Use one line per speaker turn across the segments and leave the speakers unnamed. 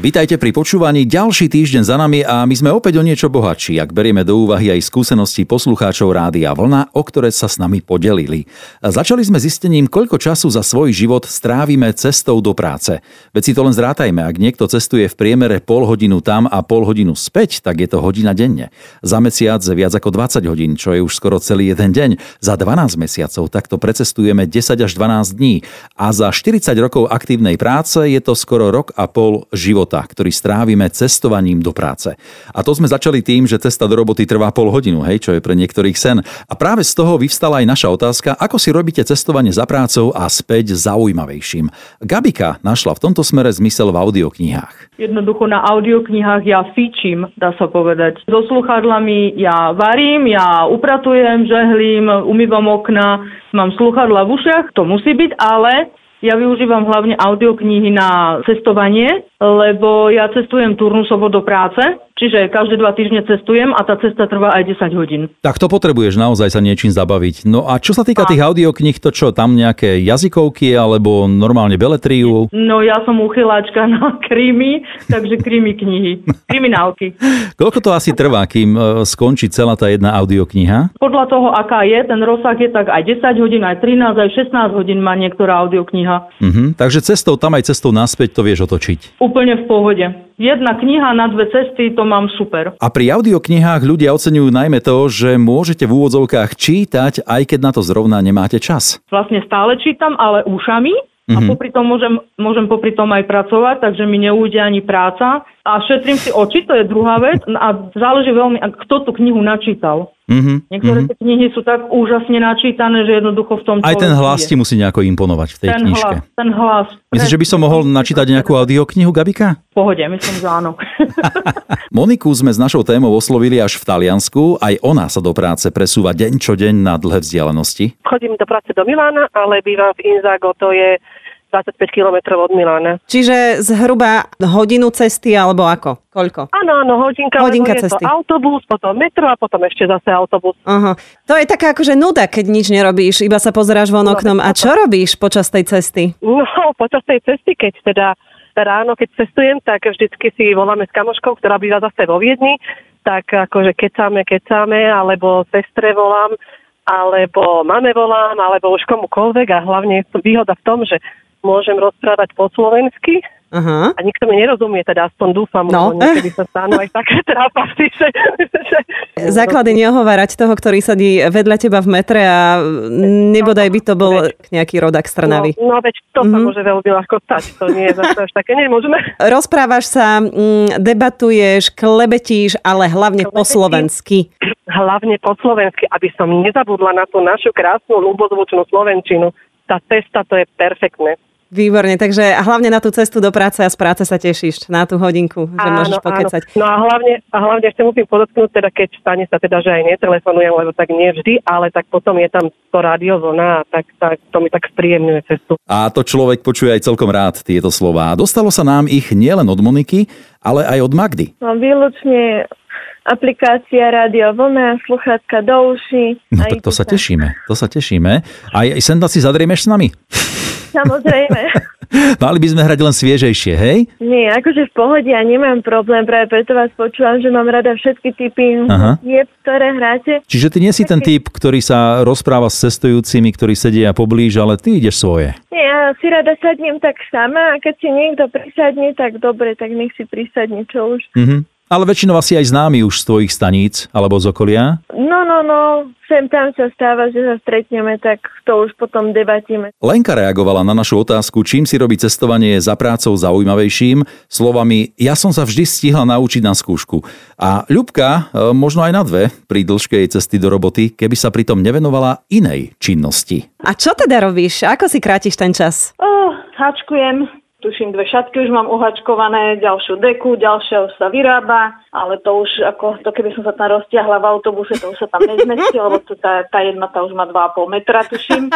Vítajte pri počúvaní. Ďalší týždeň za nami a my sme opäť o niečo bohatší, ak berieme do úvahy aj skúsenosti poslucháčov Rádia Vlna, o ktoré sa s nami podelili. Začali sme zistením, koľko času za svoj život strávime cestou do práce. Veď si to len zrátajme, ak niekto cestuje v priemere pol hodinu tam a pol hodinu späť, tak je to hodina denne. Za mesiac viac ako 20 hodín, čo je už skoro celý jeden deň. Za 12 mesiacov takto precestujeme 10 až 12 dní a za 40 rokov aktívnej práce je to skoro rok a pol života, ktorý strávime cestovaním do práce. A to sme začali tým, že cesta do roboty trvá pol hodinu, hej, čo je pre niektorých sen. A práve z toho vyvstala aj naša otázka, ako si robíte cestovanie za prácou a späť zaujímavejším. Gabika našla v tomto smere zmysel v audioknihách.
Jednoducho na audioknihách ja fičím, dá sa povedať. So sluchadlami ja varím, ja upratujem, žehlím, umývam okna, mám sluchadla v ušiach, to musí byť, ale ja využívam hlavne audioknihy na cestovanie, lebo ja cestujem turnusovo do práce, čiže každé dva týždne cestujem a tá cesta trvá aj 10 hodín.
Tak to potrebuješ naozaj sa niečím zabaviť. No a čo sa týka
A-
tých audiokníh, to čo, tam nejaké jazykovky alebo normálne beletriu?
No ja som uchyláčka na krímy, takže krímy knihy, kriminálky.
Koľko to asi trvá, kým e, skončí celá tá jedna audiokniha?
Podľa toho, aká je, ten rozsah je tak aj 10 hodín, aj 13, aj 16 hodín má niektorá audiokniha.
Mhm, takže cestou tam aj cestou naspäť to vieš otočiť.
Úplne v pohode. Jedna kniha na dve cesty, to mám super.
A pri audioknihách ľudia oceňujú najmä to, že môžete v úvodzovkách čítať, aj keď na to zrovna nemáte čas.
Vlastne stále čítam, ale ušami. A popri tom môžem, môžem popri tom aj pracovať, takže mi neújde ani práca. A šetrím si oči, to je druhá vec. A záleží veľmi, kto tú knihu načítal.
Mhm,
Niektoré
mhm.
tie knihy sú tak úžasne načítané, že jednoducho v tom
Aj ten hlas ti musí nejako imponovať v tej
ten
knižke.
hlas, ten hlas.
Myslíš, že by som mohol načítať nejakú audioknihu, Gabika?
V pohode, myslím, že áno.
Moniku sme s našou témou oslovili až v Taliansku. Aj ona sa do práce presúva deň čo deň na dlhé vzdialenosti.
Chodím do práce do Milána, ale bývam v Inzago, to je 25 kilometrov od Milána.
Čiže zhruba hodinu cesty alebo ako? Koľko?
Áno, áno, hodinka,
Hodinka cesty.
to autobus, potom metro a potom ešte zase autobus.
Aha. To je taká akože nuda, keď nič nerobíš, iba sa pozeráš von oknom. A čo robíš počas tej cesty?
No, počas tej cesty, keď teda ráno, keď cestujem, tak vždycky si voláme s kamoškou, ktorá býva zase vo Viedni, tak akože kecáme, kecáme, alebo sestre volám, alebo mame volám, alebo už komukoľvek a hlavne je výhoda v tom, že môžem rozprávať po slovensky
Aha.
a nikto mi nerozumie, teda aspoň dúfam,
No.
lebo niekedy sa stanú aj také trápasy, že, že...
Základy neohovárať toho, ktorý sedí vedľa teba v metre a nebodaj by to bol nejaký rodak z Trnavy.
No, no veď to sa
Mhm.
môže veľmi ľahko stať, to nie je zase až také nemožné.
Rozprávaš sa, mm, debatuješ, klebetíš, ale hlavne po
Klebetím.
slovensky.
Hlavne po slovensky, aby som nezabudla na tú našu krásnu ľubozvučnú slovenčinu. Tá cesta to je perfektné.
Výborne, takže a hlavne na tú cestu do práce a z práce sa tešíš na tú hodinku, že môžeš pokecať.
No a hlavne, a hlavne ešte musím podotknúť, teda keď stane sa teda, že aj netelefonujem, lebo tak nie vždy, ale tak potom je tam to rádiozona a tak, tak to mi tak spríjemňuje cestu.
A to človek počuje aj celkom rád tieto slová. Dostalo sa nám ich nielen od Moniky, ale aj od Magdy.
Mám výlučne aplikácia Rádio Vlna, sluchátka do uší.
No tak to sa tešíme, to sa tešíme. A aj sem si zadriemeš s nami?
Samozrejme.
Mali by sme hrať len sviežejšie, hej?
Nie, akože v pohode, ja nemám problém, práve preto vás počúvam, že mám rada všetky typy hudie, ktoré hráte.
Čiže ty nie si ten typ, ktorý sa rozpráva s cestujúcimi, ktorí sedia poblíž, ale ty ideš svoje.
Nie, ja si rada sadnem tak sama a keď si niekto prisadne, tak dobre, tak nech si prisadne, čo už.
Mhm. Ale väčšinou asi aj známy už z tvojich staníc alebo z okolia.
No, no, no, sem tam sa stáva, že sa stretneme, tak to už potom debatíme.
Lenka reagovala na našu otázku, čím si robí cestovanie za prácou zaujímavejším, slovami ja som sa vždy stihla naučiť na skúšku. A Ľubka, e, možno aj na dve, pri dĺžke jej cesty do roboty, keby sa pritom nevenovala inej činnosti.
A čo teda robíš? Ako si krátiš ten čas?
Oh, hačkujem, tuším, dve šatky už mám uhačkované, ďalšiu deku, ďalšia už sa vyrába, ale to už ako, to keby som sa tam roztiahla v autobuse, to už sa tam nezmestí, lebo to, tá, tá jedna tá už má 2,5 metra, tuším.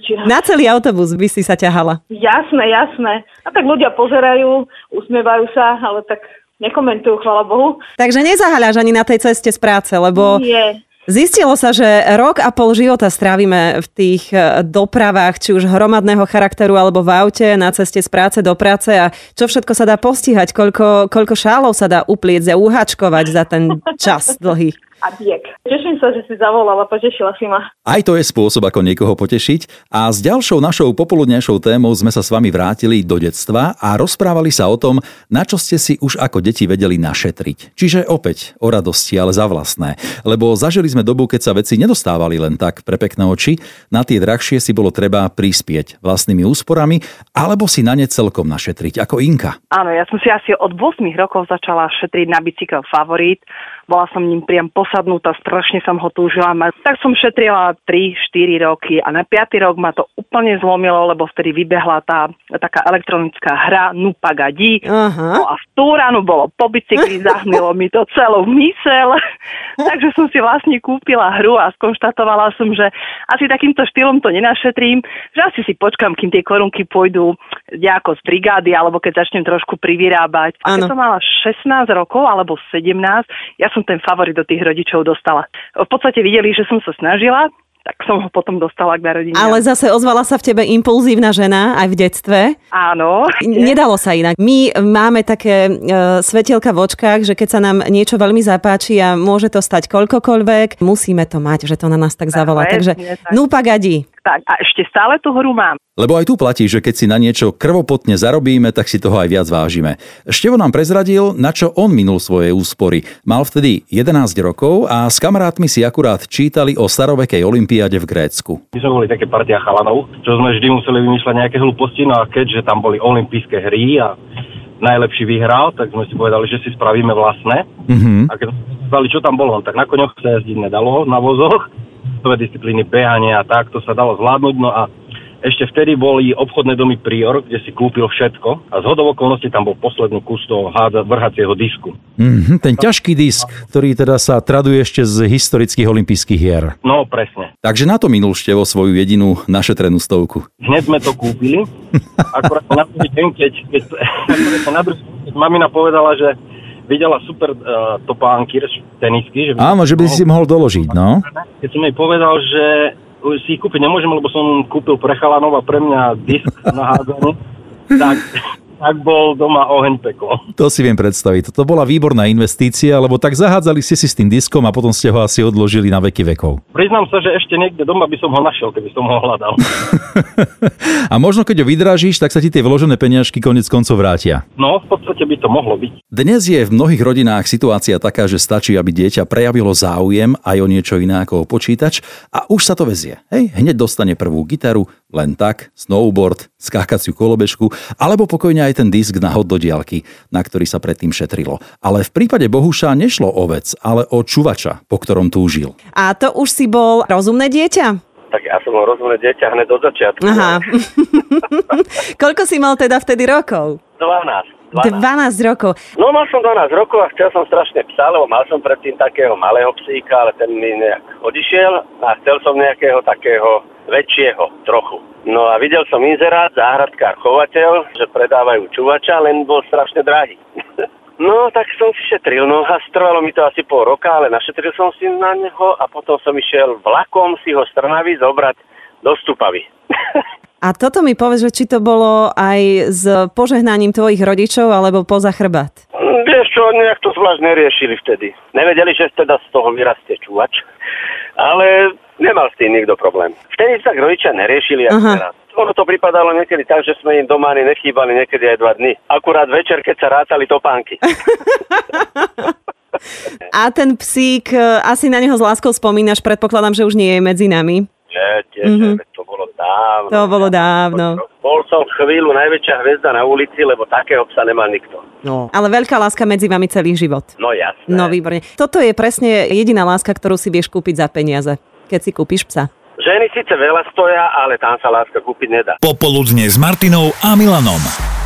Čiže,
Na celý autobus by si sa ťahala.
jasné, jasné. A tak ľudia pozerajú, usmievajú sa, ale tak nekomentujú, chvala Bohu.
Takže nezahaľaš ani na tej ceste z práce, lebo
Nie.
Zistilo sa, že rok a pol života strávime v tých e, dopravách, či už hromadného charakteru alebo v aute, na ceste z práce do práce. A čo všetko sa dá postihať, koľko, koľko šálov sa dá upliecť a uhačkovať za ten čas dlhý
a biek. Teším sa, že si zavolala, potešila si ma.
Aj to je spôsob, ako niekoho potešiť. A s ďalšou našou popoludnejšou témou sme sa s vami vrátili do detstva a rozprávali sa o tom, na čo ste si už ako deti vedeli našetriť. Čiže opäť o radosti, ale za vlastné. Lebo zažili sme dobu, keď sa veci nedostávali len tak pre pekné oči, na tie drahšie si bolo treba prispieť vlastnými úsporami alebo si na ne celkom našetriť, ako Inka.
Áno, ja som si asi od 8 rokov začala šetriť na bicykel Favorit. Bola som ním priam posadnutá, strašne som ho túžila mať. Tak som šetrila 3-4 roky a na 5. rok ma to úplne zlomilo, lebo vtedy vybehla tá taká elektronická hra Nupagadi. Uh-huh. No a v tú ránu bolo po bicykli, zahmilo mi to celú mysel. Takže som si vlastne kúpila hru a skonštatovala som, že asi takýmto štýlom to nenašetrím, že asi si počkam, kým tie korunky pôjdu nejako z brigády, alebo keď začnem trošku privyrábať. A keď ano. som mala 16 rokov alebo 17, ja som ten favorit do tých rodičov dostala. V podstate videli, že som sa snažila, tak som ho potom dostala k narodine.
Ale zase ozvala sa v tebe impulzívna žena aj v detstve.
Áno.
Nedalo sa inak. My máme také uh, svetielka v očkách, že keď sa nám niečo veľmi zapáči a môže to stať koľkokoľvek, musíme to mať, že to na nás tak zavolá. Takže núpa gadi.
Tak a ešte stále tú hru mám.
Lebo aj tu platí, že keď si na niečo krvopotne zarobíme, tak si toho aj viac vážime. Števo nám prezradil, na čo on minul svoje úspory. Mal vtedy 11 rokov a s kamarátmi si akurát čítali o starovekej olympiáde v Grécku.
My sme boli také partia chalanov, čo sme vždy museli vymýšľať nejaké hlúposti, no a keďže tam boli olympijské hry a najlepší vyhral, tak sme si povedali, že si spravíme vlastné. Mm-hmm. A keď sme čo tam bolo, tak na koňoch sa jazdiť nedalo, na vozoch, dve disciplíny behanie a tak, to sa dalo zvládnuť, no a ešte vtedy boli obchodné domy Prior, kde si kúpil všetko a z hodov okolností tam bol posledný kus toho hádza, vrhacieho disku.
Mm-hmm, ten ťažký disk, ktorý teda sa traduje ešte z historických olympijských hier.
No, presne.
Takže na to minul Števo svoju jedinú našetrenú stovku.
Hneď sme to kúpili. Akorát na druhý deň, keď, keď, keď mamina povedala, že videla super uh, topánky, tenisky. Že
Áno, že by si si mohol doložiť, no.
Keď som jej povedal, že si ich kúpiť nemôžem, lebo som kúpil pre chalanov a pre mňa disk na hádzanie. tak tak bol doma oheň peklo.
To si viem predstaviť. To bola výborná investícia, lebo tak zahádzali ste si s tým diskom a potom ste ho asi odložili na veky vekov.
Priznám sa, že ešte niekde doma by som ho našiel, keby som ho hľadal.
a možno keď ho vydrážiš, tak sa ti tie vložené peniažky konec koncov vrátia.
No, v podstate by to mohlo byť.
Dnes je v mnohých rodinách situácia taká, že stačí, aby dieťa prejavilo záujem aj o niečo iné ako o počítač a už sa to vezie. Hej, hneď dostane prvú gitaru, len tak, snowboard, skákaciu kolobežku, alebo pokojne aj ten disk na hod do diálky, na ktorý sa predtým šetrilo. Ale v prípade Bohuša nešlo o vec, ale o čuvača, po ktorom túžil.
A to už si bol rozumné dieťa?
Tak ja som bol rozumné dieťa hneď od začiatku.
Aha. Koľko si mal teda vtedy rokov?
12.
12. 12 rokov.
No mal som 12 rokov a chcel som strašne psa, lebo mal som predtým takého malého psíka, ale ten mi nejak odišiel a chcel som nejakého takého väčšieho trochu. No a videl som inzerát, záhradkár, chovateľ, že predávajú čuvača, len bol strašne drahý. no, tak som si šetril, no a strvalo mi to asi pol roka, ale našetril som si na neho a potom som išiel vlakom si ho z Trnavy zobrať do Stupavy.
A toto mi povedz, že či to bolo aj s požehnaním tvojich rodičov alebo poza chrbát?
Vieš čo, nejak to zvlášť neriešili vtedy. Nevedeli, že teda z toho vyrastie čúvač, ale nemal s tým nikto problém. Vtedy tak rodičia neriešili, ako teraz. Ono to pripadalo niekedy tak, že sme im doma ani nechýbali niekedy aj dva dny. Akurát večer, keď sa rátali topánky.
A ten psík, e, asi na neho s láskou spomínaš, predpokladám, že už nie je medzi nami.
Nie, tie, mm-hmm. to bolo dávno.
To bolo dávno.
Bol som chvíľu najväčšia hviezda na ulici, lebo takého psa nemal nikto.
No. Ale veľká láska medzi vami celý život.
No jasné.
No výborne. Toto je presne jediná láska, ktorú si vieš kúpiť za peniaze, keď si kúpiš psa.
Ženy síce veľa stoja, ale tam sa láska kúpiť nedá.
Popoludne s Martinou a Milanom.